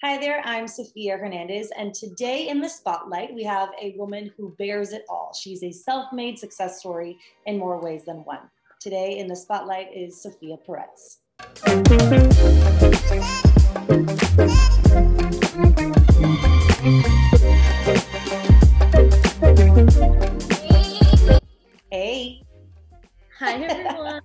Hi there, I'm Sophia Hernandez, and today in the spotlight, we have a woman who bares it all. She's a self made success story in more ways than one. Today in the spotlight is Sophia Perez. Hey. Hi, everyone.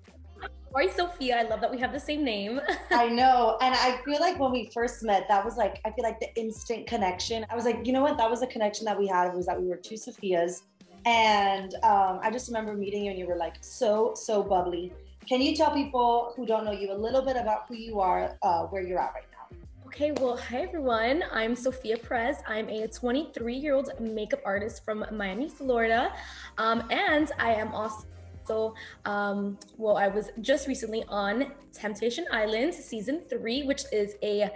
Sorry, Sophia. I love that we have the same name. I know. And I feel like when we first met, that was like, I feel like the instant connection. I was like, you know what? That was a connection that we had was that we were two Sophias. And um, I just remember meeting you and you were like so, so bubbly. Can you tell people who don't know you a little bit about who you are, uh, where you're at right now? Okay, well, hi everyone. I'm Sophia Perez. I'm a 23 year old makeup artist from Miami, Florida. Um, and I am also so, um, well, I was just recently on Temptation Island season three, which is a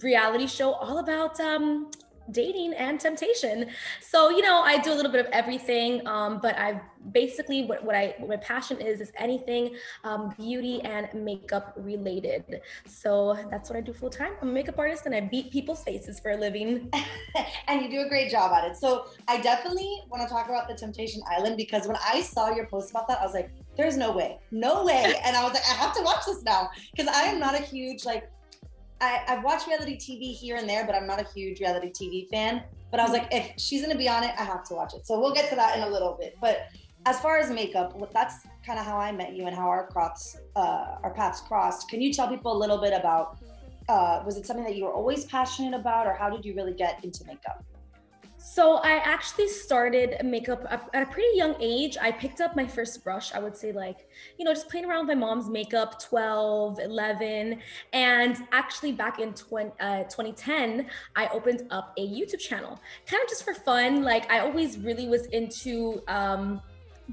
reality show all about um, dating and temptation. So, you know, I do a little bit of everything, um, but I've basically what, what I what my passion is is anything um, beauty and makeup related. So that's what I do full time. I'm a makeup artist and I beat people's faces for a living. and you do a great job at it. So I definitely want to talk about the Temptation Island because when I saw your post about that, I was like, there's no way, no way. And I was like, I have to watch this now because I am not a huge like I, I've watched reality TV here and there, but I'm not a huge reality TV fan. But I was like, if she's gonna be on it, I have to watch it. So we'll get to that in a little bit. But as far as makeup, that's kind of how I met you and how our cross, uh, our paths crossed. Can you tell people a little bit about? Uh, was it something that you were always passionate about, or how did you really get into makeup? So I actually started makeup at a pretty young age. I picked up my first brush, I would say like, you know, just playing around with my mom's makeup, 12, 11. And actually back in 20, uh, 2010, I opened up a YouTube channel, kind of just for fun. Like I always really was into, um,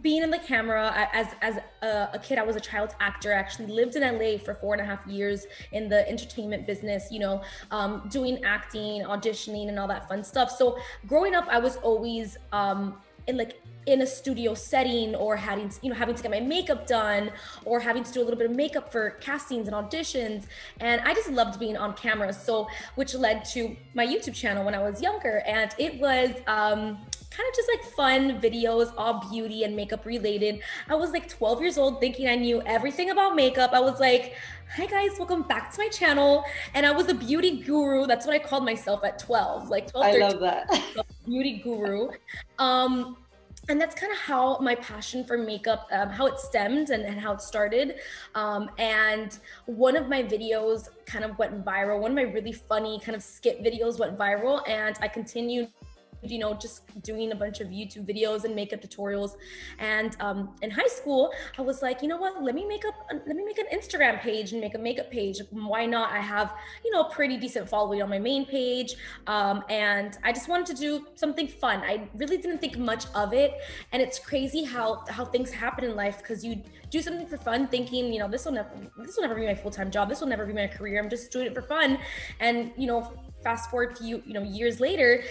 being in the camera as as a, a, kid i was a child actor. I actually lived in la for four and a half years in the entertainment business you know um, doing acting auditioning and all that fun stuff. So growing up i was always um, in like in a studio setting or having you know having to get my makeup done or having to do a little bit of makeup for castings and auditions. And i just loved being on camera. So which led to my youtube channel when i was younger. And it was um, kind of just like fun videos, all beauty and makeup related. I was like 12 years old thinking I knew everything about makeup. I was like, hi guys, welcome back to my channel. And I was a beauty guru. That's what I called myself at 12, like 12, I love that. beauty guru. Um, and that's kind of how my passion for makeup um, how it stemmed and, and how it started um, and one of my videos kind of went viral one of my really funny kind of skit videos went viral and i continued you know, just doing a bunch of YouTube videos and makeup tutorials. And um, in high school, I was like, you know what? Let me make up, let me make an Instagram page and make a makeup page. Why not? I have, you know, a pretty decent following on my main page, um, and I just wanted to do something fun. I really didn't think much of it, and it's crazy how how things happen in life because you do something for fun, thinking, you know, this will never, this will never be my full time job. This will never be my career. I'm just doing it for fun, and you know, fast forward to you, you know, years later,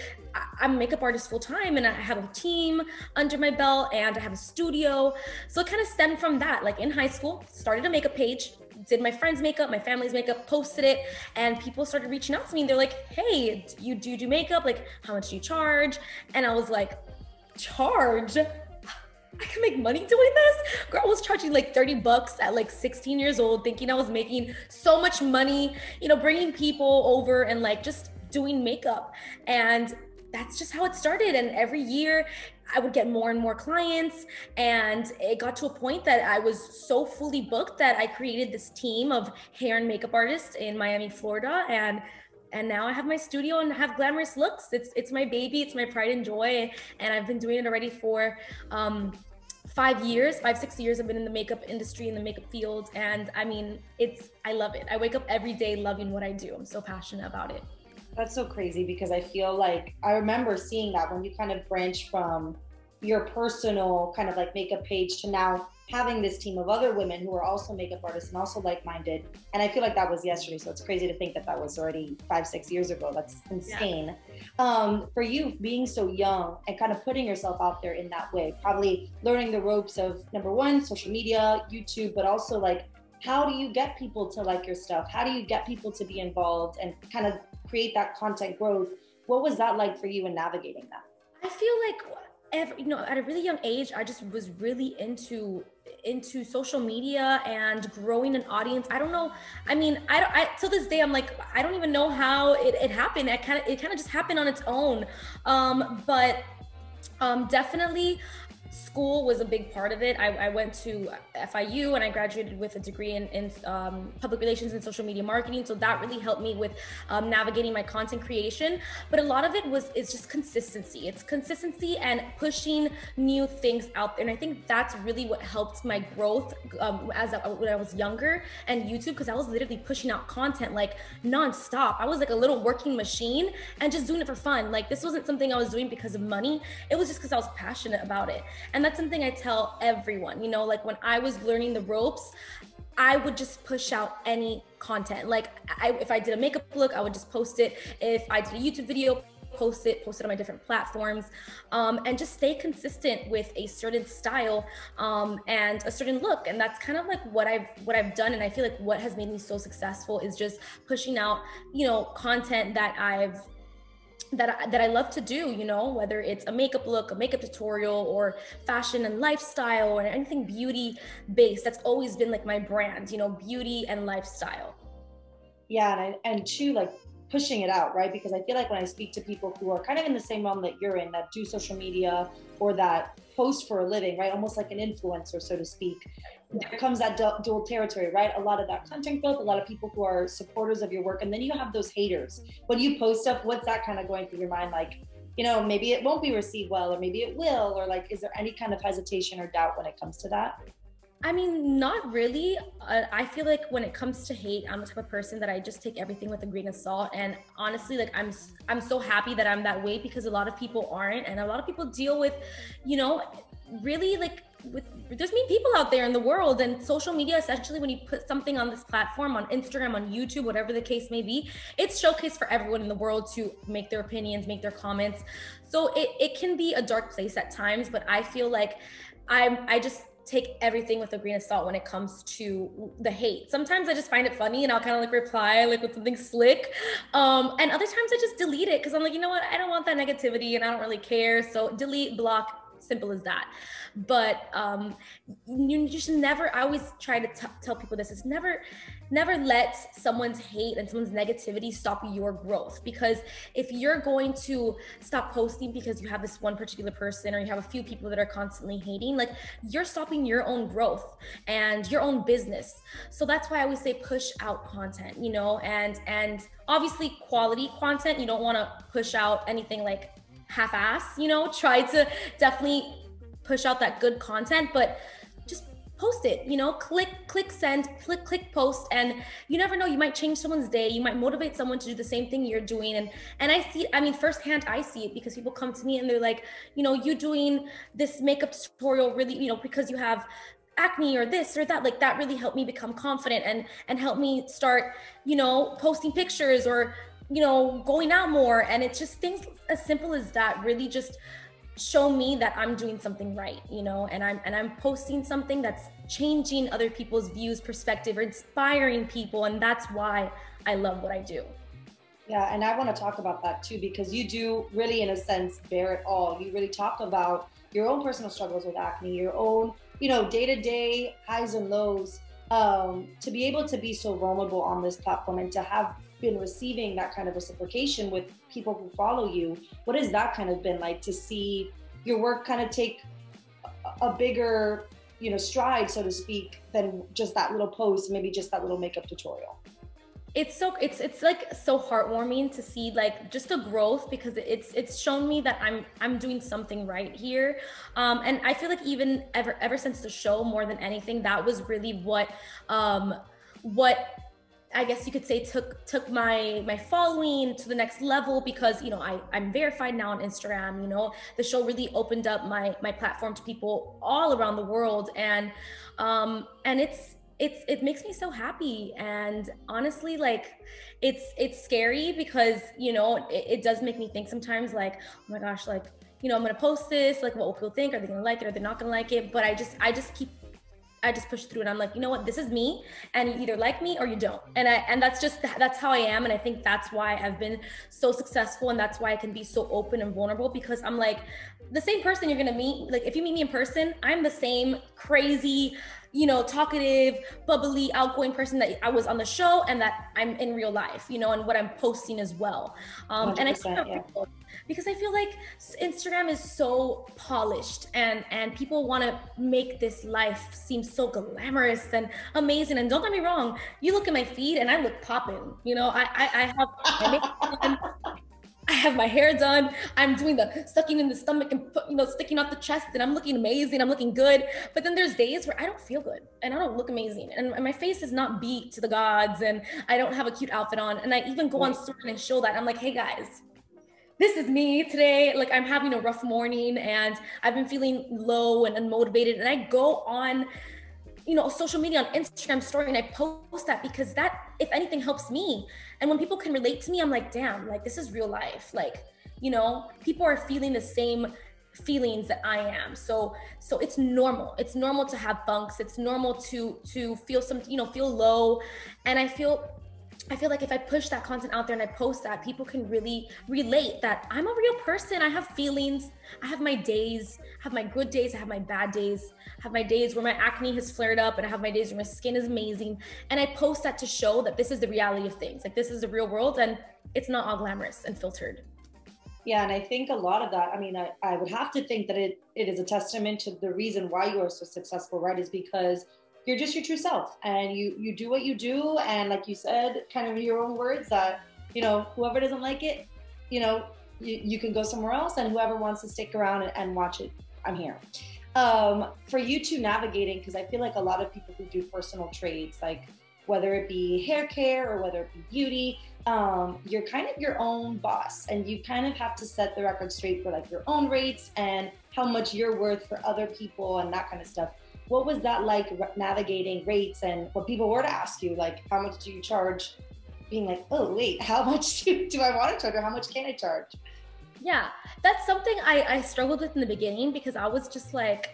I'm a makeup artist full time and I have a team under my belt and I have a studio. So it kind of stemmed from that. Like in high school, started a makeup page, did my friends' makeup, my family's makeup, posted it, and people started reaching out to me. And they're like, hey, you do you do makeup? Like, how much do you charge? And I was like, charge? I can make money doing this. Girl I was charging like 30 bucks at like 16 years old, thinking I was making so much money, you know, bringing people over and like just doing makeup. And that's just how it started. And every year I would get more and more clients. And it got to a point that I was so fully booked that I created this team of hair and makeup artists in Miami, Florida. And and now I have my studio and have glamorous looks. It's it's my baby, it's my pride and joy, and I've been doing it already for um, five years, five six years. I've been in the makeup industry, in the makeup field, and I mean, it's I love it. I wake up every day loving what I do. I'm so passionate about it. That's so crazy because I feel like I remember seeing that when you kind of branch from your personal kind of like makeup page to now having this team of other women who are also makeup artists and also like-minded and i feel like that was yesterday so it's crazy to think that that was already five six years ago that's insane yeah. um, for you being so young and kind of putting yourself out there in that way probably learning the ropes of number one social media youtube but also like how do you get people to like your stuff? How do you get people to be involved and kind of create that content growth? What was that like for you in navigating that? I feel like every, you know, at a really young age, I just was really into into social media and growing an audience. I don't know. I mean, I don't. I till this day, I'm like, I don't even know how it, it happened. It kind of it kind of just happened on its own. Um, but um, definitely school was a big part of it. I, I, went to FIU and I graduated with a degree in, in um, public relations and social media marketing. So that really helped me with um, navigating my content creation. But a lot of it was is just consistency. It's consistency and pushing new things out there. And I think that's really what helped my growth um, as when I was younger and YouTube because I was literally pushing out content like nonstop. I was like a little working machine and just doing it for fun. Like this wasn't something I was doing because of money. It was just because I was passionate about it. And that's something I tell everyone, you know, like when I was learning the ropes, I would just push out any content. Like I, if I did a makeup look, I would just post it. If I did a YouTube video, post it, post it on my different platforms, um, and just stay consistent with a certain style um, and a certain look. And that's kind of like what I've what I've done. And I feel like what has made me so successful is just pushing out, you know, content that I've that I, that I love to do, you know, whether it's a makeup look, a makeup tutorial, or fashion and lifestyle, or anything beauty based. That's always been like my brand, you know, beauty and lifestyle. Yeah, and and two, like pushing it out, right? Because I feel like when I speak to people who are kind of in the same realm that you're in, that do social media or that post for a living, right? Almost like an influencer, so to speak. There comes that dual territory, right? A lot of that content growth, a lot of people who are supporters of your work, and then you have those haters. When you post stuff, what's that kind of going through your mind? Like, you know, maybe it won't be received well, or maybe it will, or like, is there any kind of hesitation or doubt when it comes to that? I mean, not really. Uh, I feel like when it comes to hate, I'm the type of person that I just take everything with a grain of salt. And honestly, like I'm, I'm so happy that I'm that way because a lot of people aren't, and a lot of people deal with, you know, really like with there's mean people out there in the world and social media essentially when you put something on this platform on instagram on youtube whatever the case may be it's showcased for everyone in the world to make their opinions make their comments so it, it can be a dark place at times but i feel like i'm i just take everything with a grain of salt when it comes to the hate. Sometimes I just find it funny and I'll kind of like reply like with something slick. Um, and other times I just delete it because I'm like, you know what? I don't want that negativity and I don't really care. So delete, block, simple as that. But um you just never i always try to t- tell people this is never never let someone's hate and someone's negativity stop your growth. Because if you're going to stop posting because you have this one particular person or you have a few people that are constantly hating like you're stopping your own growth and your own business. So that's why i always say push out content you know and and obviously quality content you don't want to push out anything like half-ass you know try to definitely push out that good content but just post it you know click click send click click post and you never know you might change someone's day you might motivate someone to do the same thing you're doing and and i see i mean firsthand i see it because people come to me and they're like you know you doing this makeup tutorial really you know because you have acne or this or that like that really helped me become confident and and help me start you know posting pictures or you know, going out more. And it's just things as simple as that really just show me that I'm doing something right, you know, and I'm and I'm posting something that's changing other people's views, perspective, or inspiring people. And that's why I love what I do. Yeah, and I want to talk about that too, because you do really, in a sense, bare it all. You really talk about your own personal struggles with acne, your own, you know, day-to-day highs and lows. Um, to be able to be so vulnerable on this platform and to have been receiving that kind of reciprocation with people who follow you what has that kind of been like to see your work kind of take a bigger you know stride so to speak than just that little post maybe just that little makeup tutorial it's so it's it's like so heartwarming to see like just the growth because it's it's shown me that i'm i'm doing something right here um and i feel like even ever ever since the show more than anything that was really what um what I guess you could say took took my my following to the next level because you know I I'm verified now on Instagram. You know the show really opened up my my platform to people all around the world, and um and it's it's it makes me so happy. And honestly like it's it's scary because you know it, it does make me think sometimes like oh my gosh like you know i'm gonna post this like what will people think? Are they gonna like it are they not gonna like it? But i just i just keep I just push through and I'm like, you know what, this is me. And you either like me or you don't. And I and that's just that's how I am. And I think that's why I've been so successful. And that's why I can be so open and vulnerable because I'm like the same person you're going to meet, like if you meet me in person, I'm the same crazy, you know, talkative, bubbly, outgoing person that I was on the show and that I'm in real life, you know, and what I'm posting as well. Um, and I yeah. because I feel like Instagram is so polished and and people want to make this life seem so glamorous and amazing. And don't get me wrong, you look at my feed and I look popping. You know, I I, I have I have my hair done. I'm doing the sucking in the stomach and put, you know sticking out the chest, and I'm looking amazing. I'm looking good. But then there's days where I don't feel good and I don't look amazing, and my face is not beat to the gods, and I don't have a cute outfit on. And I even go on story and show that. I'm like, hey guys, this is me today. Like I'm having a rough morning, and I've been feeling low and unmotivated. And I go on you know social media on instagram story and i post that because that if anything helps me and when people can relate to me i'm like damn like this is real life. Like you know people are feeling the same feelings that i am. So so it's normal. It's normal to have bunks. It's normal to to feel some you know feel low. And i feel I feel like if I push that content out there and I post that, people can really relate that I'm a real person. I have feelings. I have my days, I have my good days, I have my bad days, I have my days where my acne has flared up, and I have my days where my skin is amazing. And I post that to show that this is the reality of things. Like this is the real world and it's not all glamorous and filtered. Yeah, and I think a lot of that, I mean, I, I would have to think that it, it is a testament to the reason why you are so successful, right? Is because you're just your true self and you you do what you do and like you said kind of your own words that you know whoever doesn't like it you know you, you can go somewhere else and whoever wants to stick around and, and watch it i'm here. Um, for you two navigating because i feel like a lot of people who do personal trades like whether it be hair care or whether it be beauty um, you're kind of your own boss and you kind of have to set the record straight for like your own rates and how much you're worth for other people and that kind of stuff what was that like navigating rates and when people were to ask you? Like how much do you charge? Being like oh wait how much do, do i want to charge or how much can i charge? Yeah that's something i i struggled with in the beginning because i was just like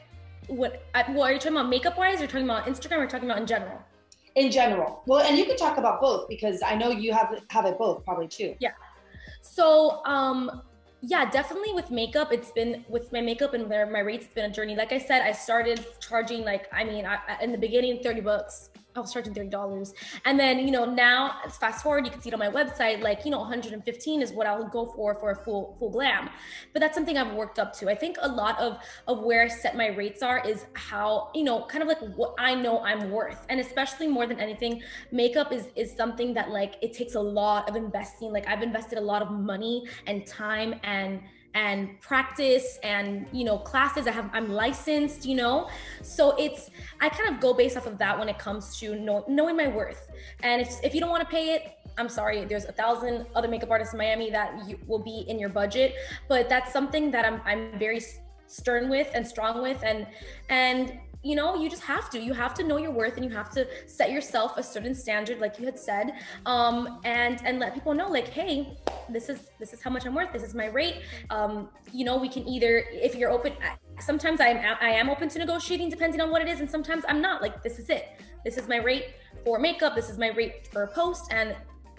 what I, well are you talking about makeup wise? Or talking about instagram? Or talking about in general? In general. Well and you could talk about both because i know you have have it both probably too. Yeah. So um yeah definitely with makeup it's been with my makeup and my rates it's been a journey. Like i said i started charging like i mean I, in the beginning 30 bucks I was charging thirty dollars, and then you know now fast forward, you can see it on my website. Like you know, 115 is what I'll go for for a full full glam. But that's something I've worked up to. I think a lot of of where I set my rates are is how you know, kind of like what I know I'm worth, and especially more than anything, makeup is is something that like it takes a lot of investing. Like I've invested a lot of money and time and and practice and you know classes i have i'm licensed you know? So it's i kind of go based off of that when it comes to know, knowing my worth. And if, if you don't want to pay it i'm sorry there's a thousand other makeup artists in miami that you, will be in your budget but that's something that i'm, I'm very stern with and strong with. And and you know you just have to. You have to know your worth and you have to set yourself a certain standard like you had said um and and let people know like hey this is this is how much i'm worth. This is my rate. Um you know we can either if you're open sometimes i'm i am open to negotiating depending on what it is and sometimes i'm not. Like this is it. This is my rate for makeup. This is my rate for a post. And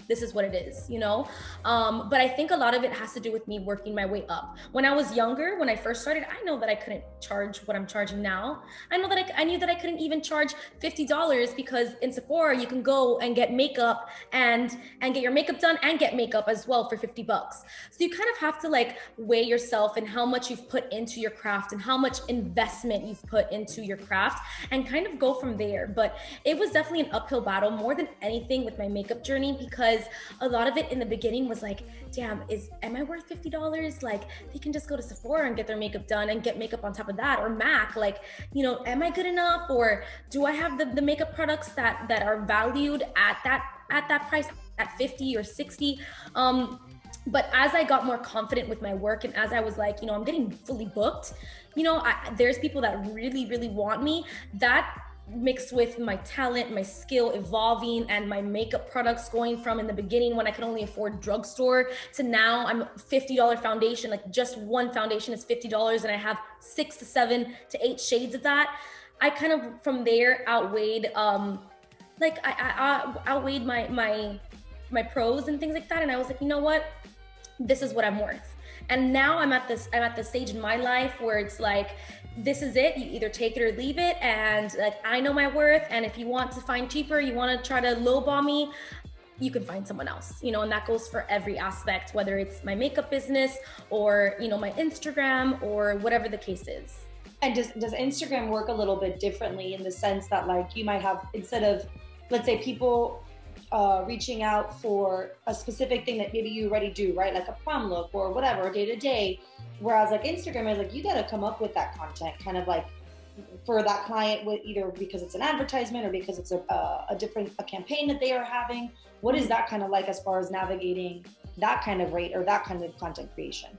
this is what it is, you know? Um, but I think a lot of it has to do with me working my way up. When I was younger, when I first started, I know that I couldn't charge what I'm charging now. I know that I, I knew that I couldn't even charge $50 because in Sephora, you can go and get makeup and, and get your makeup done and get makeup as well for 50 bucks. So you kind of have to like weigh yourself and how much you've put into your craft and how much investment you've put into your craft and kind of go from there. But it was definitely an uphill battle more than anything with my makeup journey because because a lot of it in the beginning was like, damn, is am I worth fifty dollars? Like they can just go to Sephora and get their makeup done and get makeup on top of that, or MAC. Like, you know, am I good enough, or do I have the, the makeup products that that are valued at that at that price at fifty or sixty? Um, but as I got more confident with my work and as I was like, you know, I'm getting fully booked, you know, I, there's people that really, really want me. That mixed with my talent, my skill evolving, and my makeup products going from in the beginning when I could only afford drugstore to now I'm $50 foundation. Like just one foundation is $50 and I have six to seven to eight shades of that. I kind of from there outweighed um like I, I, I outweighed my my my pros and things like that and I was like, you know what? This is what I'm worth. And now I'm at this I'm at the stage in my life where it's like this is it. You either take it or leave it. And like I know my worth. And if you want to find cheaper, you want to try to lowball me, you can find someone else, you know, and that goes for every aspect, whether it's my makeup business or, you know, my Instagram or whatever the case is. And does, does Instagram work a little bit differently in the sense that like you might have, instead of, let's say people uh, reaching out for a specific thing that maybe you already do, right? Like a prom look or whatever, day to day. Whereas like Instagram is like, you got to come up with that content kind of like for that client with either because it's an advertisement or because it's a, a, different a campaign that they are having. What is that kind of like as far as navigating that kind of rate or that kind of content creation?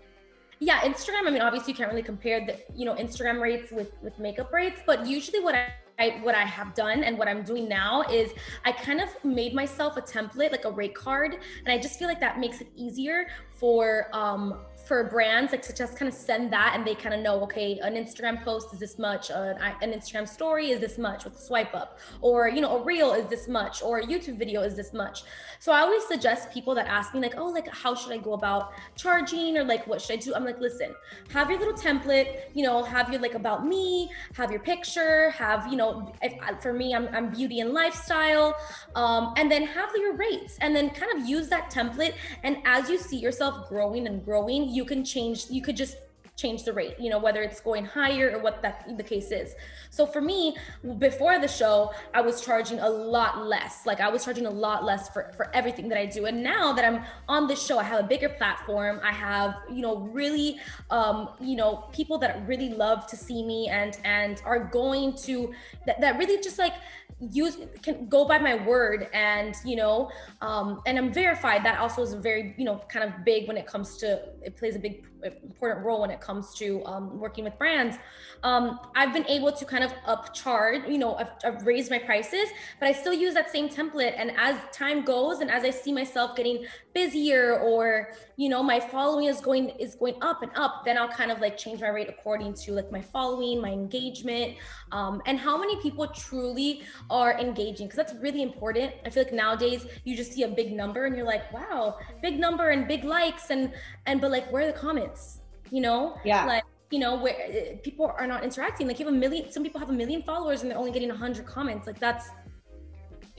Yeah instagram i mean obviously you can't really compare the you know instagram rates with with makeup rates but usually what i I, what I have done and what I'm doing now is I kind of made myself a template, like a rate card, and I just feel like that makes it easier for um, for brands like to just kind of send that and they kind of know okay an instagram post is this much an, an instagram story is this much with a swipe up or you know a reel is this much or a youtube video is this much. So i always suggest people that ask me like oh like how should i go about charging or like what should i do? I'm like listen have your little template you know have your like about me have your picture have you know if, for me i'm, I'm beauty and lifestyle um, and then have your rates and then kind of use that template and as you see yourself growing and growing you you can change, you could just change the rate, you know, whether it's going higher or what that the case is. So for me, before the show, I was charging a lot less. Like I was charging a lot less for, for everything that I do. And now that I'm on this show, I have a bigger platform. I have, you know, really, um, you know, people that really love to see me and, and are going to, that, that really just like, use can go by my word and you know um and i'm verified that also is very you know kind of big when it comes to it plays a big important role when it comes to um, working with brands um i've been able to kind of upcharge you know I've, I've raised my prices but i still use that same template. And as time goes and as i see myself getting busier or you know my following is going is going up and up then i'll kind of like change my rate according to like my following my engagement um, and how many people truly are engaging because that's really important. I feel like nowadays you just see a big number and you're like wow big number and big likes and and but like where are the comments you know yeah like you know where eh, people are not interacting like you have a million some people have a million followers and they're only getting 100 comments like that's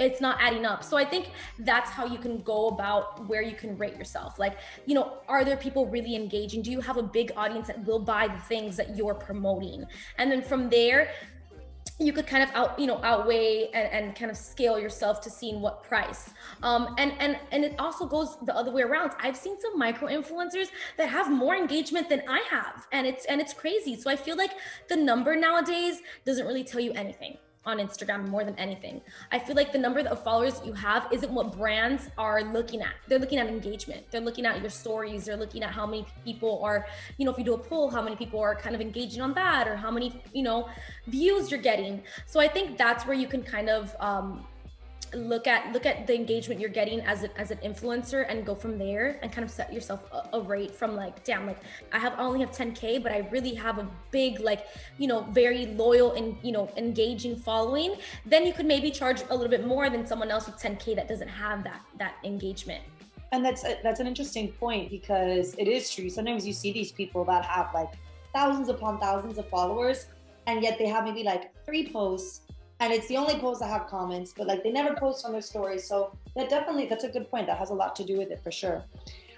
it's not adding up. So I think that's how you can go about where you can rate yourself. Like, you know, are there people really engaging? Do you have a big audience that will buy the things that you're promoting? And then from there, you could kind of out you know outweigh and, and kind of scale yourself to seeing what price. Um and and and it also goes the other way around. I've seen some micro influencers that have more engagement than i have and it's and it's crazy. So i feel like the number nowadays doesn't really tell you anything on Instagram more than anything. I feel like the number of followers you have isn't what brands are looking at. They're looking at engagement. They're looking at your stories. They're looking at how many people are, you know, if you do a poll, how many people are kind of engaging on that or how many, you know, views you're getting. So I think that's where you can kind of um, look at look at the engagement you're getting as a, as an influencer and go from there and kind of set yourself a, a, rate from like damn like i have I only have 10k but i really have a big like you know very loyal and you know engaging following. Then you could maybe charge a little bit more than someone else with 10k that doesn't have that that engagement. And that's a, that's an interesting point because it is true. Sometimes you see these people that have like thousands upon thousands of followers and yet they have maybe like three posts and it's the only post that have comments, but like they never post on their stories. So that definitely that's a good point. That has a lot to do with it for sure.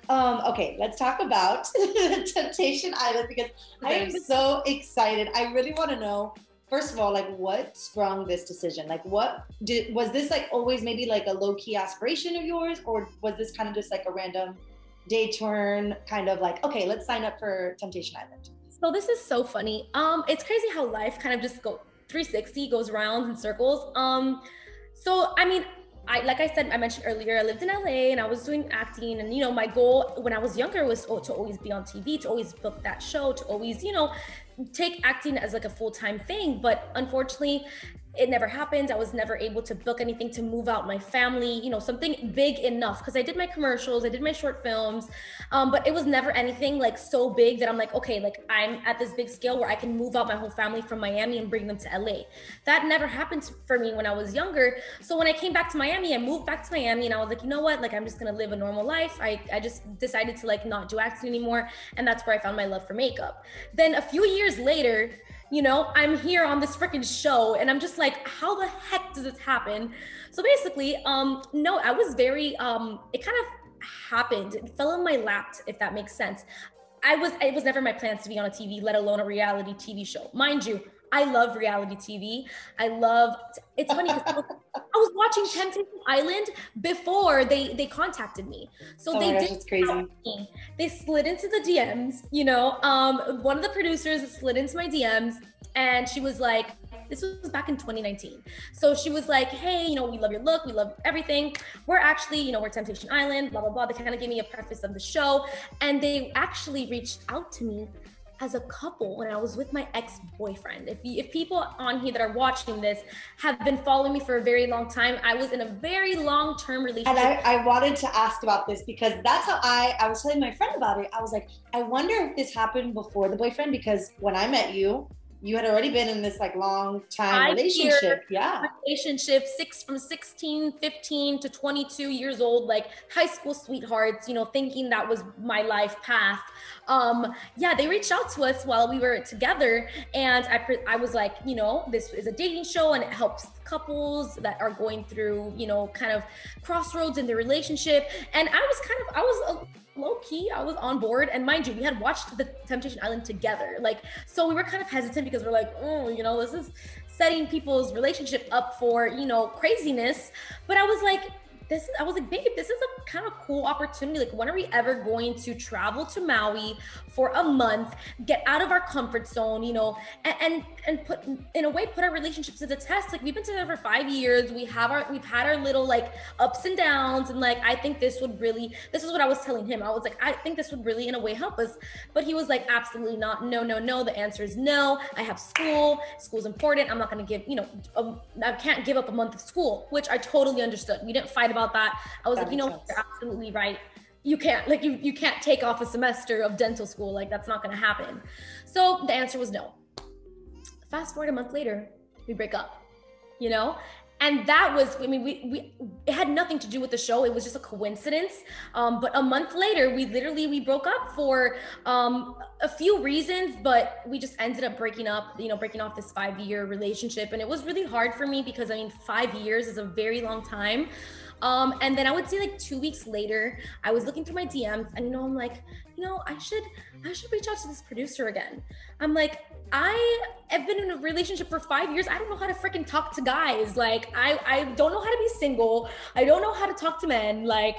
Um, okay, let's talk about Temptation Island because I am so excited. I really want to know, first of all, like what sprung this decision? Like what did was this like always maybe like a low-key aspiration of yours, or was this kind of just like a random day turn kind of like, okay, let's sign up for Temptation Island? So this is so funny. Um, it's crazy how life kind of just go 360 goes rounds and circles. Um, so I mean, I like I said, I mentioned earlier, I lived in LA and I was doing acting, and you know, my goal when I was younger was to always be on TV, to always book that show, to always, you know, take acting as like a full time thing. But unfortunately, it never happened. I was never able to book anything to move out my family, you know, something big enough because I did my commercials, I did my short films, um, but it was never anything like so big that I'm like, okay, like I'm at this big scale where I can move out my whole family from Miami and bring them to LA. That never happened for me when I was younger. So when I came back to Miami, I moved back to Miami and I was like, you know what? Like I'm just gonna live a normal life. I, I just decided to like not do acting anymore. And that's where I found my love for makeup. Then a few years later, you know, I'm here on this freaking show and I'm just like, how the heck does this happen? So basically, um, no, I was very, um, it kind of happened. It fell in my lap, if that makes sense. I was, it was never my plans to be on a TV, let alone a reality TV show. Mind you, I love reality TV. I love. It's funny because I was watching Temptation Island before they they contacted me. So oh they gosh, did crazy. Me. They slid into the DMs. You know, um, one of the producers slid into my DMs, and she was like, this was back in 2019. So she was like, hey, you know, we love your look, we love everything. We're actually, you know, we're Temptation Island, blah, blah, blah. They kind of gave me a preface of the show. And they actually reached out to me as a couple when I was with my ex-boyfriend. If if people on here that are watching this have been following me for a very long time, I was in a very long-term relationship. And I, I wanted to ask about this because that's how I I was telling my friend about it. I was like, I wonder if this happened before the boyfriend because when I met you, you had already been in this like long time relationship yeah relationship six from 16 15 to 22 years old like high school sweethearts you know thinking that was my life path um yeah they reached out to us while we were together and i i was like you know this is a dating show and it helps couples that are going through you know kind of crossroads in their relationship and i was kind of i was a low key, I was on board. And mind you, we had watched the Temptation Island together. Like, so we were kind of hesitant because we're like, oh, you know, this is setting people's relationship up for, you know, craziness. But I was like, this I was like, babe, this is a kind of cool opportunity. Like, when are we ever going to travel to Maui for a month, get out of our comfort zone, you know, and and, and put in a way put our relationships to the test. Like we've been together for five years. We have our we've had our little like ups and downs. And like I think this would really this is what I was telling him. I was like, I think this would really in a way help us. But he was like, absolutely not. No, no, no. The answer is no. I have school. School's important. I'm not gonna give, you know, a, I can't give up a month of school, which I totally understood. We didn't fight about about that. I was that like, you know, sense. you're absolutely right. You can't like you you can't take off a semester of dental school. Like that's not gonna happen. So the answer was no. Fast forward a month later, we break up. You know? and that was i mean we, we it had nothing to do with the show it was just a coincidence um, but a month later we literally we broke up for um, a few reasons but we just ended up breaking up you know breaking off this five year relationship and it was really hard for me because i mean five years is a very long time um, and then I would say like two weeks later, I was looking through my DMs and you know, I'm like, you know, I should I should reach out to this producer again. I'm like, I have been in a relationship for five years. I don't know how to freaking talk to guys. Like, I, I don't know how to be single. I don't know how to talk to men. Like,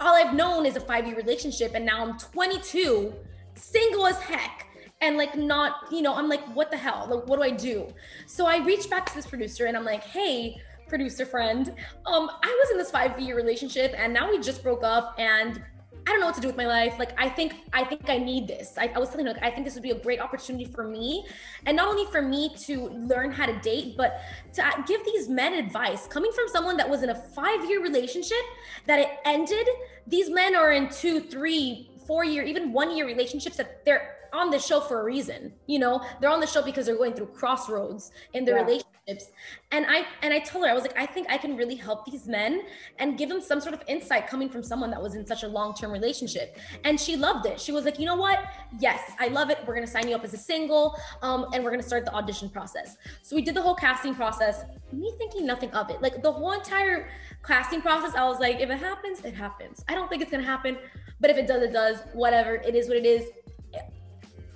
all I've known is a five year relationship. And now I'm 22, single as heck. And like, not, you know, I'm like, what the hell? Like, what do I do? So I reached back to this producer and I'm like, hey, producer friend. Um, I was in this five year relationship and now we just broke up and I don't know what to do with my life. Like, I think, I think I need this. I, I was telling her, like, I think this would be a great opportunity for me. And not only for me to learn how to date, but to give these men advice coming from someone that was in a five year relationship that it ended. These men are in two, three, four year, even one year relationships that they're on the show for a reason. You know, they're on the show because they're going through crossroads in their yeah. Relationships. And I and I told her I was like, I think I can really help these men and give them some sort of insight coming from someone that was in such a long-term relationship. And she loved it. She was like, you know what? Yes, I love it. We're gonna sign you up as a single, um, and we're gonna start the audition process. So we did the whole casting process. Me thinking nothing of it. Like the whole entire casting process, I was like, if it happens, it happens. I don't think it's gonna happen, but if it does, it does. Whatever. It is what it is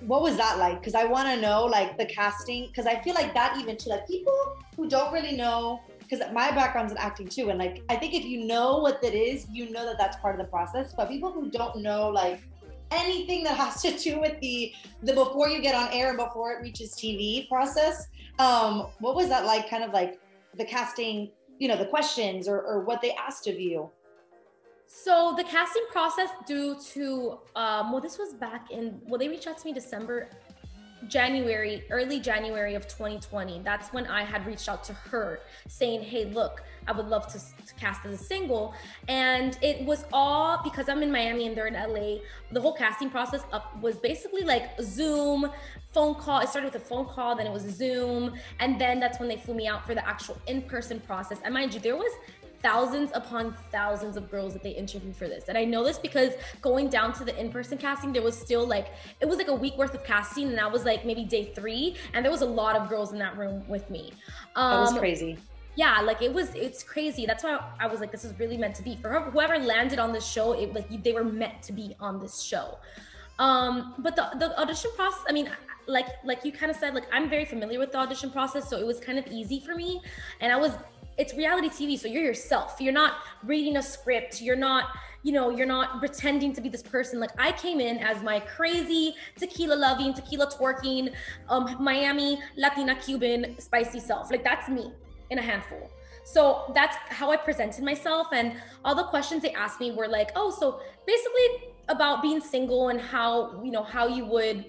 what was that like? Because I want to know like the casting. Because I feel like that even to like people who don't really know. Because my background's in acting too, and like I think if you know what that is, you know that that's part of the process. But people who don't know like anything that has to do with the the before you get on air and before it reaches TV process, um, what was that like? Kind of like the casting, you know, the questions or, or what they asked of you. So the casting process due to um well this was back in well they reached out to me December January, early January of 2020, that's when I had reached out to her saying, Hey, look, I would love to, to, cast as a single. And it was all because I'm in Miami and they're in LA. The whole casting process up was basically like Zoom, phone call. It started with a phone call, then it was Zoom. And then that's when they flew me out for the actual in person process. And mind you, there was thousands upon thousands of girls that they interviewed for this. And I know this because going down to the in-person casting, there was still like it was like a week worth of casting, and I was like maybe day three, and there was a lot of girls in that room with me. Um, that was um, crazy. Yeah, like it was, it's crazy. That's why I was like, this is really meant to be for whoever landed on this show. It like they were meant to be on this show. Um, but the the audition process, I mean, like like you kind of said, like I'm very familiar with the audition process, so it was kind of easy for me, and I was it's reality TV. So you're yourself. You're not reading a script. You're not, you know, you're not pretending to be this person. Like I came in as my crazy tequila loving, tequila twerking, um, Miami Latina Cuban spicy self. Like that's me in a handful. So that's how I presented myself. And all the questions they asked me were like, oh, so basically about being single and how, you know, how you would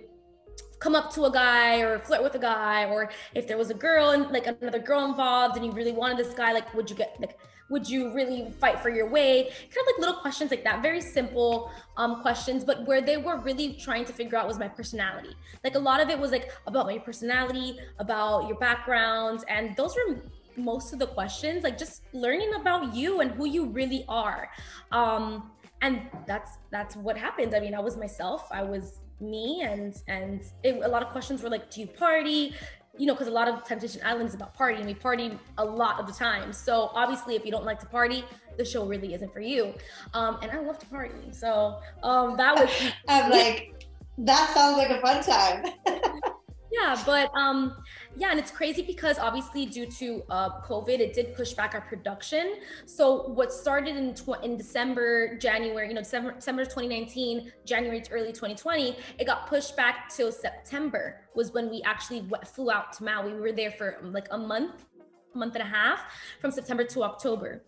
come up to a guy or flirt with a guy or if there was a girl and like another girl involved and you really wanted this guy like would you get like would you really fight for your way? Kind of like little questions like that. Very simple um, questions but where they were really trying to figure out was my personality. Like a lot of it was like about my personality about your background and those were most of the questions like just learning about you and who you really are. Um and that's that's what happened. I mean i was myself. I was me and and it, a lot of questions were like do you party? You know because a lot of temptation island is about partying we party a lot of the time. So obviously if you don't like to party the show really isn't for you. Um and i love to party. So um that was i'm like that sounds like a fun time. Yeah but um yeah and it's crazy because obviously due to uh, covid it did push back our production. So what started in tw- in december january you know december, december 2019 january to early 2020 it got pushed back till september was when we actually flew out to maui. We were there for um, like a month month and a half from september to october.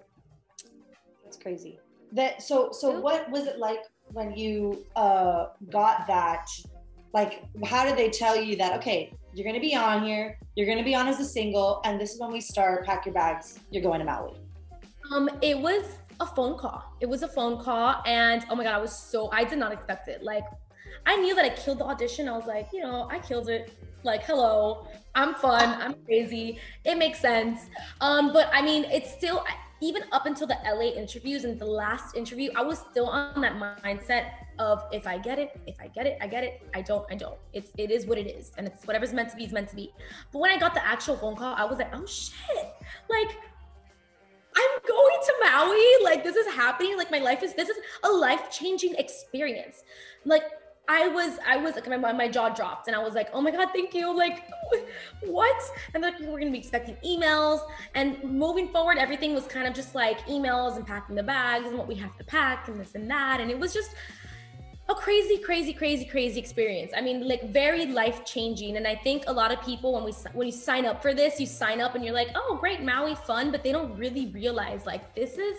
That's crazy. That so so what was it like when you uh got that? Like how did they tell you that okay you're going to be on here. You're going to be on as a single and this is when we start pack your bags you're going to maui. Um it was a phone call. It was a phone call and oh my god i was so i did not expect it. Like i knew that i killed the audition. I was like you know i killed it. Like hello i'm fun i'm crazy. It makes sense. Um but i mean it's still even up until the LA interviews and the last interview, I was still on that mindset of if I get it, if I get it, I get it. I don't, I don't. It's it is what it is, and it's whatever's meant to be is meant to be. But when I got the actual phone call, I was like, oh shit, like. I'm going to Maui. Like this is happening. Like my life is this is a life-changing experience. Like I was, I was like, my, my jaw dropped and I was like, oh my God, thank you. Like, what? And like, we're going to be expecting emails. And moving forward, everything was kind of just like emails and packing the bags and what we have to pack and this and that. And it was just a crazy, crazy, crazy, crazy experience. I mean, like very life changing. And I think a lot of people, when we, when you sign up for this, you sign up and you're like, oh, great, Maui fun. But they don't really realize like this is,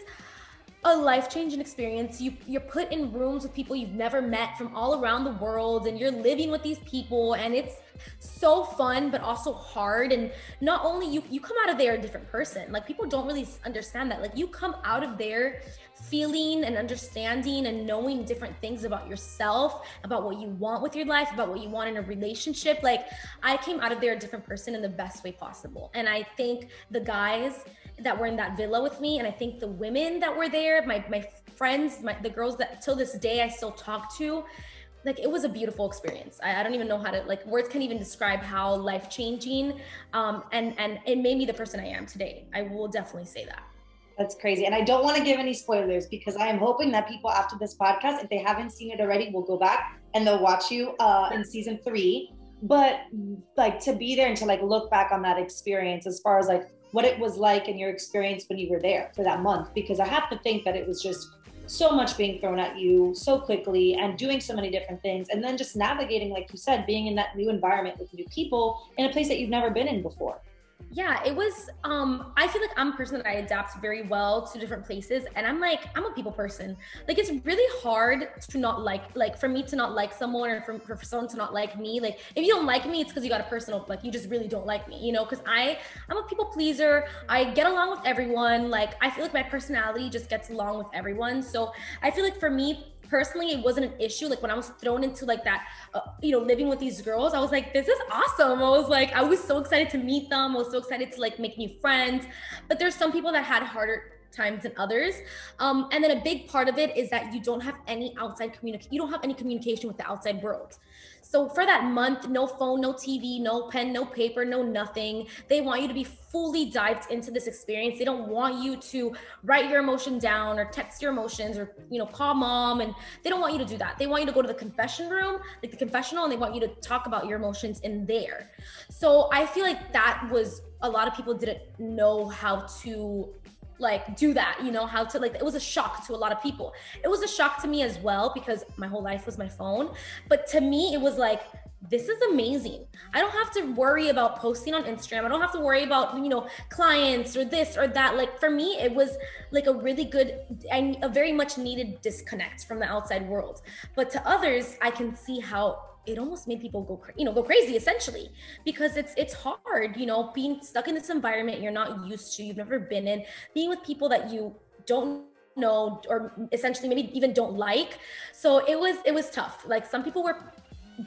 a life-changing experience. You you're put in rooms with people you've never met from all around the world and you're living with these people and it's so fun but also hard and not only you you come out of there a different person. Like people don't really understand that. Like you come out of there feeling and understanding and knowing different things about yourself, about what you want with your life, about what you want in a relationship. Like I came out of there a different person in the best way possible. And I think the guys that were in that villa with me and i think the women that were there my my friends my the girls that till this day i still talk to like it was a beautiful experience I, I don't even know how to like words can't even describe how life changing um and and it made me the person i am today i will definitely say that that's crazy. And I don't want to give any spoilers because I am hoping that people after this podcast, if they haven't seen it already, will go back and they'll watch you uh, in season three. But like to be there and to like look back on that experience as far as like what it was like and your experience when you were there for that month because I have to think that it was just so much being thrown at you so quickly and doing so many different things and then just navigating like you said being in that new environment with new people in a place that you've never been in before yeah it was um i feel like i'm a person that i adapt very well to different places and i'm like i'm a people person. Like it's really hard to not like like for me to not like someone or for, for someone to not like me. Like if you don't like me it's because you got a personal like you just really don't like me you know? Because i i'm a people pleaser. I get along with everyone. Like i feel like my personality just gets along with everyone. So i feel like for me personally it wasn't an issue. Like when i was thrown into like that uh, you know living with these girls i was like this is awesome. I was like i was so excited to meet them. I was so excited to like make new friends. But there's some people that had harder times than others. Um, and then a big part of it is that you don't have any outside communication you don't have any communication with the outside world so for that month, no phone, no TV, no pen, no paper, no nothing. They want you to be fully dived into this experience. They don't want you to write your emotion down or text your emotions or you know call mom and they don't want you to do that. They want you to go to the confession room, like the confessional and they want you to talk about your emotions in there. So I feel like that was a lot of people didn't know how to like do that you know how to like it was a shock to a lot of people. It was a shock to me as well because my whole life was my phone. But to me it was like this is amazing. I don't have to worry about posting on instagram. I don't have to worry about you know clients or this or that. Like for me it was like a really good and a very much needed disconnect from the outside world. But to others i can see how it almost made people go you know go crazy essentially because it's it's hard you know being stuck in this environment you're not used to you've never been in being with people that you don't know or essentially maybe even don't like. So it was it was tough. Like some people were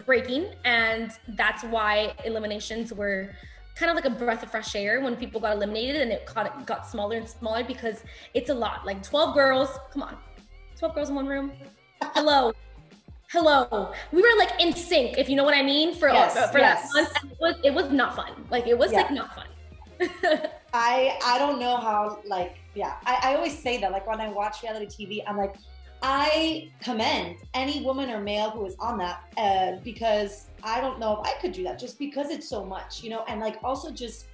breaking and that's why eliminations were kind of like a breath of fresh air when people got eliminated and it got, got smaller and smaller because it's a lot. Like 12 girls come on 12 girls in one room? Hello hello we were like in sync if you know what i mean for yes, uh, for yes. that month it was it was not fun like it was yeah. like not fun i i don't know how like yeah I, I always say that like when i watch reality tv i'm like i commend any woman or male who is on that uh, because i don't know if i could do that just because it's so much you know and like also just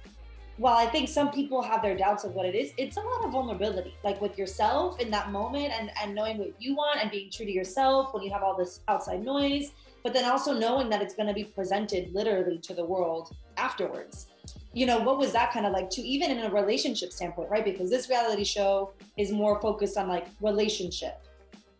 while I think some people have their doubts of what it is, it's a lot of vulnerability, like with yourself in that moment and, and knowing what you want and being true to yourself when you have all this outside noise, but then also knowing that it's going to be presented literally to the world afterwards. You know, what was that kind of like to even in a relationship standpoint, right? Because this reality show is more focused on like relationship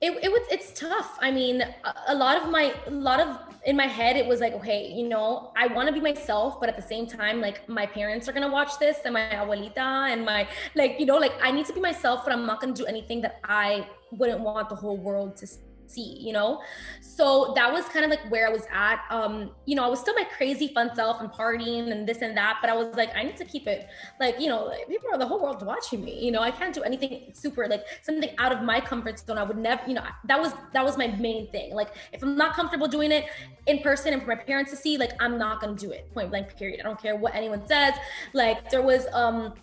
it, it was it's tough i mean a, a, lot of my a lot of in my head it was like okay you know i want to be myself but at the same time like my parents are gonna watch this and my abuelita and my like you know like i need to be myself but i'm not gonna do anything that i wouldn't want the whole world to see, you know? So that was kind of like where I was at. Um, you know, I was still my crazy fun self and partying and this and that, but I was like, I need to keep it like, you know, people are the whole world watching me. You know, I can't do anything super like something out of my comfort zone. I would never, you know, that was that was my main thing. Like if I'm not comfortable doing it in person and for my parents to see, like I'm not gonna do it. Point blank period. I don't care what anyone says. Like there was um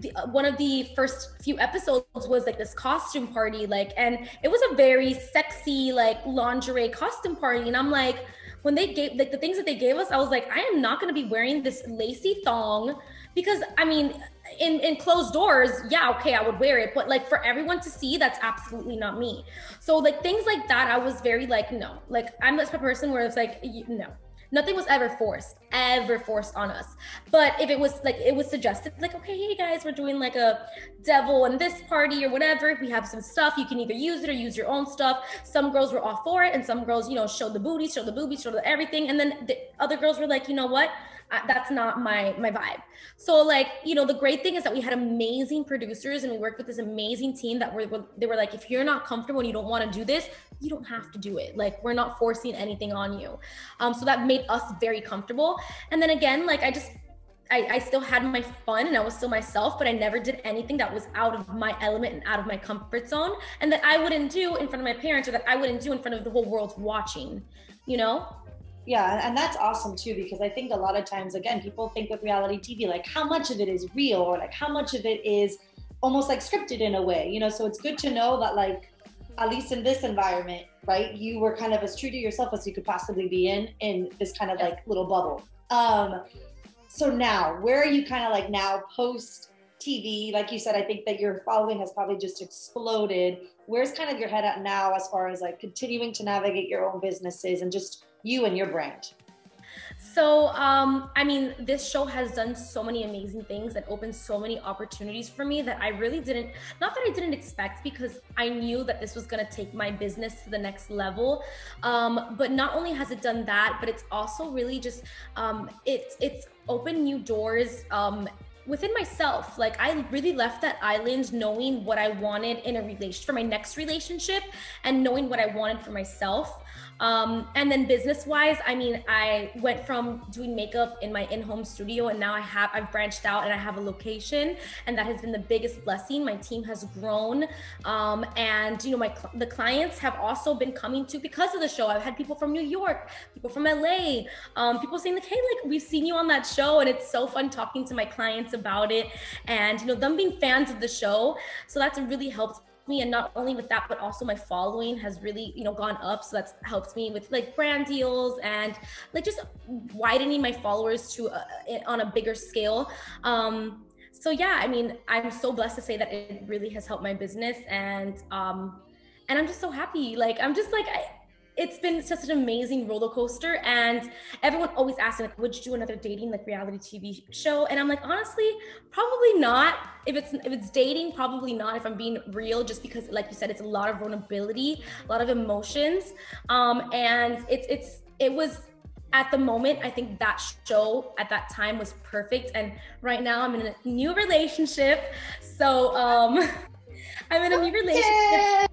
the, uh, one of the first few episodes was like this costume party like and it was a very sexy like lingerie costume party. And i'm like when they gave like the things that they gave us i was like i am not going to be wearing this lacy thong because i mean in in closed doors yeah okay i would wear it. But like for everyone to see that's absolutely not me. So like things like that i was very like no. Like i'm this person where it's like no nothing was ever forced ever forced on us. But if it was like it was suggested like okay hey guys we're doing like a devil and this party or whatever we have some stuff you can either use it or use your own stuff. Some girls were all for it and some girls you know showed the booty showed the boobies showed the everything. And then the other girls were like you know what that's not my my vibe. So like you know the great thing is that we had amazing producers and we worked with this amazing team that were they were like if you're not comfortable and you don't want to do this you don't have to do it. Like we're not forcing anything on you. Um, so that made us very comfortable. And then again like i just I, I, still had my fun and I was still myself, but I never did anything that was out of my element and out of my comfort zone and that I wouldn't do in front of my parents or that I wouldn't do in front of the whole world watching, you know? Yeah, and that's awesome too because I think a lot of times again people think with reality TV like how much of it is real or like how much of it is almost like scripted in a way, you know. So it's good to know that like at least in this environment, right, you were kind of as true to yourself as you could possibly be in in this kind of like little bubble. Um so now, where are you kind of like now post TV? Like you said, I think that your following has probably just exploded. Where's kind of your head at now as far as like continuing to navigate your own businesses and just you and your brand? So, um, I mean, this show has done so many amazing things and opened so many opportunities for me that I really didn't, not that I didn't expect, because I knew that this was going to take my business to the next level. Um, but not only has it done that, but it's also really just, um, it's, it's opened new doors um, within myself like i really left that island knowing what i wanted in a relation for my next relationship and knowing what i wanted for myself um, and then business wise, I mean, I went from doing makeup in my in-home studio and now I have, I've branched out and I have a location and that has been the biggest blessing. My team has grown. Um, and you know, my, the clients have also been coming to because of the show. I've had people from New York, people from LA, um, people saying like, Hey, like we've seen you on that show and it's so fun talking to my clients about it and, you know, them being fans of the show. So that's really helped me and not only with that but also my following has really you know gone up. So that's helped me with like brand deals and like just widening my followers to a, on a bigger scale. Um so yeah i mean i'm so blessed to say that it really has helped my business and um and i'm just so happy. Like i'm just like I, it's been such an amazing roller coaster and everyone always asks me like would you do another dating like reality tv show? And i'm like honestly probably not. If it's if it's dating probably not if i'm being real just because like you said it's a lot of vulnerability a lot of emotions. Um and it's it's it was at the moment i think that show at that time was perfect and right now i'm in a new relationship. So um i'm in a new relationship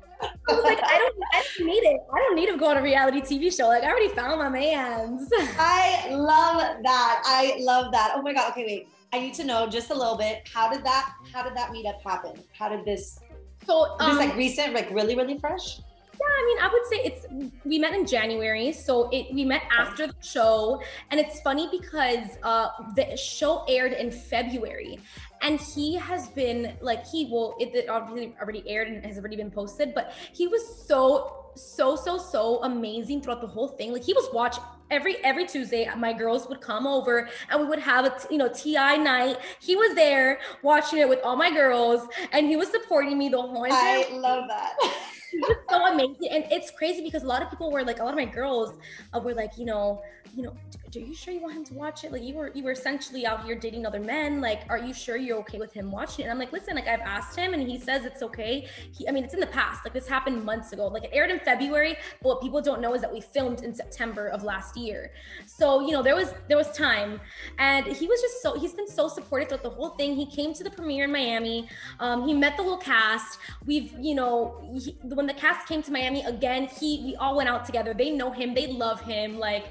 I was like, I don't, I don't need it. I don't need to go on a reality TV show. Like, I already found my man's. I love that. I love that. Oh my god. Okay, wait. I need to know just a little bit. How did that? How did that meetup happen? How did this? So um, this like recent, like really, really fresh. Yeah, I mean, I would say it's we met in January, so it we met after the show, and it's funny because uh, the show aired in February, and he has been like he will it, obviously already aired and has already been posted, but he was so so so so amazing throughout the whole thing. Like he was watch every every Tuesday. My girls would come over and we would have a you know TI night. He was there watching it with all my girls, and he was supporting me the whole entire. I love that. He was so amazing. And it's crazy because a lot of people were like, a lot of my girls uh, were like, you know, you know, are you sure you want him to watch it? Like you were, you were essentially out here dating other men. Like, are you sure you're okay with him watching it? And I'm like, listen, like I've asked him and he says it's okay. He, I mean, it's in the past. Like this happened months ago. Like it aired in February, but what people don't know is that we filmed in September of last year. So, you know, there was, there was time and he was just so, he's been so supportive throughout the whole thing. He came to the premiere in Miami. Um, he met the whole cast. We've, you know, he, when the cast came to Miami again, he, we all went out together. They know him. They love him. Like,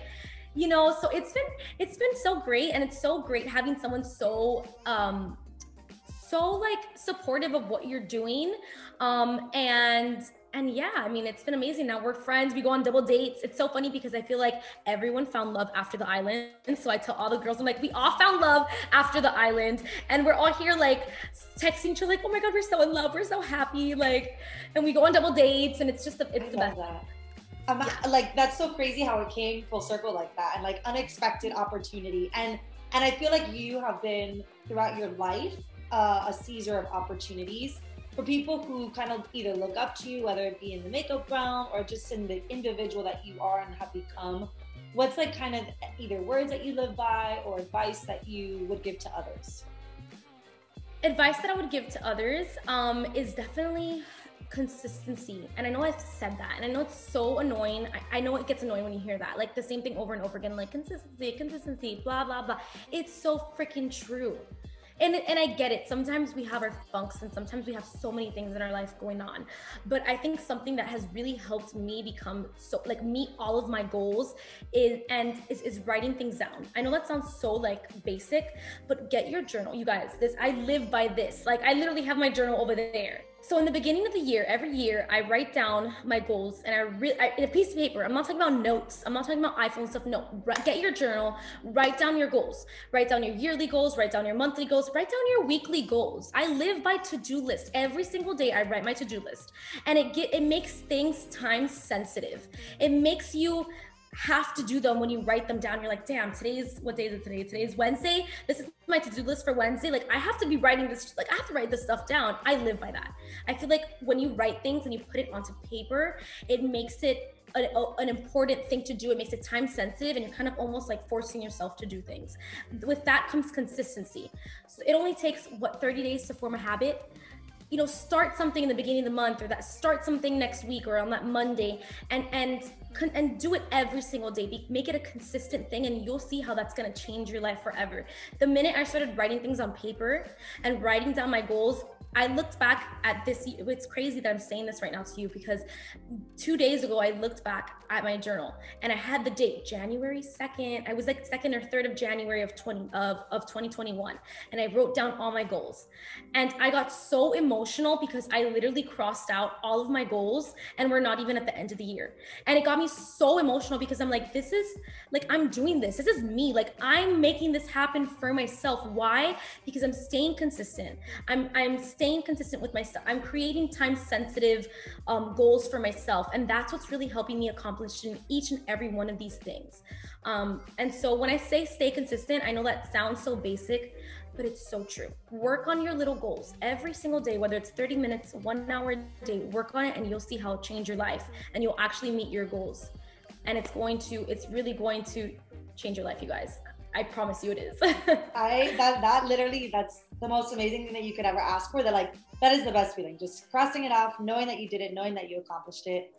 you know so it's been it's been so great and it's so great having someone so um so like supportive of what you're doing um and and yeah, I mean, it's been amazing. Now we're friends. We go on double dates. It's so funny because I feel like everyone found love after the island. And so I tell all the girls, I'm like, we all found love after the island. And we're all here like texting each other, like, oh my God, we're so in love. We're so happy. Like, and we go on double dates and it's just the, it's I the best. That. Yeah. like that's so crazy how it came full circle like that and like unexpected opportunity and and i feel like you have been throughout your life uh, a Caesar of opportunities for people who kind of either look up to you whether it be in the makeup realm or just in the individual that you are and have become what's like kind of either words that you live by or advice that you would give to others advice that i would give to others um, is definitely consistency. And I know I've said that, and I know it's so annoying. I, I, know it gets annoying when you hear that, like the same thing over and over again, like consistency, consistency, blah, blah, blah. It's so freaking true. And, and I get it. Sometimes we have our funks and sometimes we have so many things in our life going on. But I think something that has really helped me become so like meet all of my goals is and is, is writing things down. I know that sounds so like basic, but get your journal. You guys, this I live by this. Like I literally have my journal over there so in the beginning of the year, every year, I write down my goals and I really in a piece of paper. I'm not talking about notes. I'm not talking about iPhone stuff. No, get your journal, write down your goals, write down your yearly goals, write down your monthly goals, write down your weekly goals. I live by to-do list. Every single day, I write my to-do list, and it get it makes things time sensitive. It makes you have to do them when you write them down. You're like, damn, today's what day is it today? Today's Wednesday. This is my to-do list for Wednesday. Like I have to be writing this, like I have to write this stuff down. I live by that. I feel like when you write things and you put it onto paper, it makes it an important thing to do. It makes it time sensitive and you're kind of almost like forcing yourself to do things. With that comes consistency. So it only takes what 30 days to form a habit you know start something in the beginning of the month or that start something next week or on that monday and and and do it every single day. Make it a consistent thing and you'll see how that's going to change your life forever. The minute i started writing things on paper and writing down my goals I looked back at this. It's crazy that I'm saying this right now to you because two days ago I looked back at my journal and I had the date January 2nd. I was like second or third of January of 20 of, of 2021, and I wrote down all my goals. And I got so emotional because I literally crossed out all of my goals and we're not even at the end of the year. And it got me so emotional because I'm like, this is like I'm doing this. This is me. Like I'm making this happen for myself. Why? Because I'm staying consistent. I'm I'm staying consistent with myself. I'm creating time sensitive um, goals for myself. And that's what's really helping me accomplish in each and every one of these things. Um, and so when I say stay consistent, I know that sounds so basic, but it's so true. Work on your little goals every single day, whether it's 30 minutes, one hour a day, work on it and you'll see how it change your life and you'll actually meet your goals. And it's going to, it's really going to change your life, you guys. I promise you it is. I that that literally that's the most amazing thing that you could ever ask for. That like that is the best feeling. Just crossing it off, knowing that you did it, knowing that you accomplished it.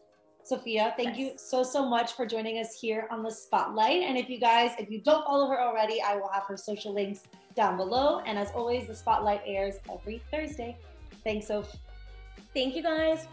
Sophia, thank yes. you so so much for joining us here on the spotlight. And if you guys, if you don't follow her already, I will have her social links down below. And as always, the spotlight airs every Thursday. Thanks, Soph. Thank you guys.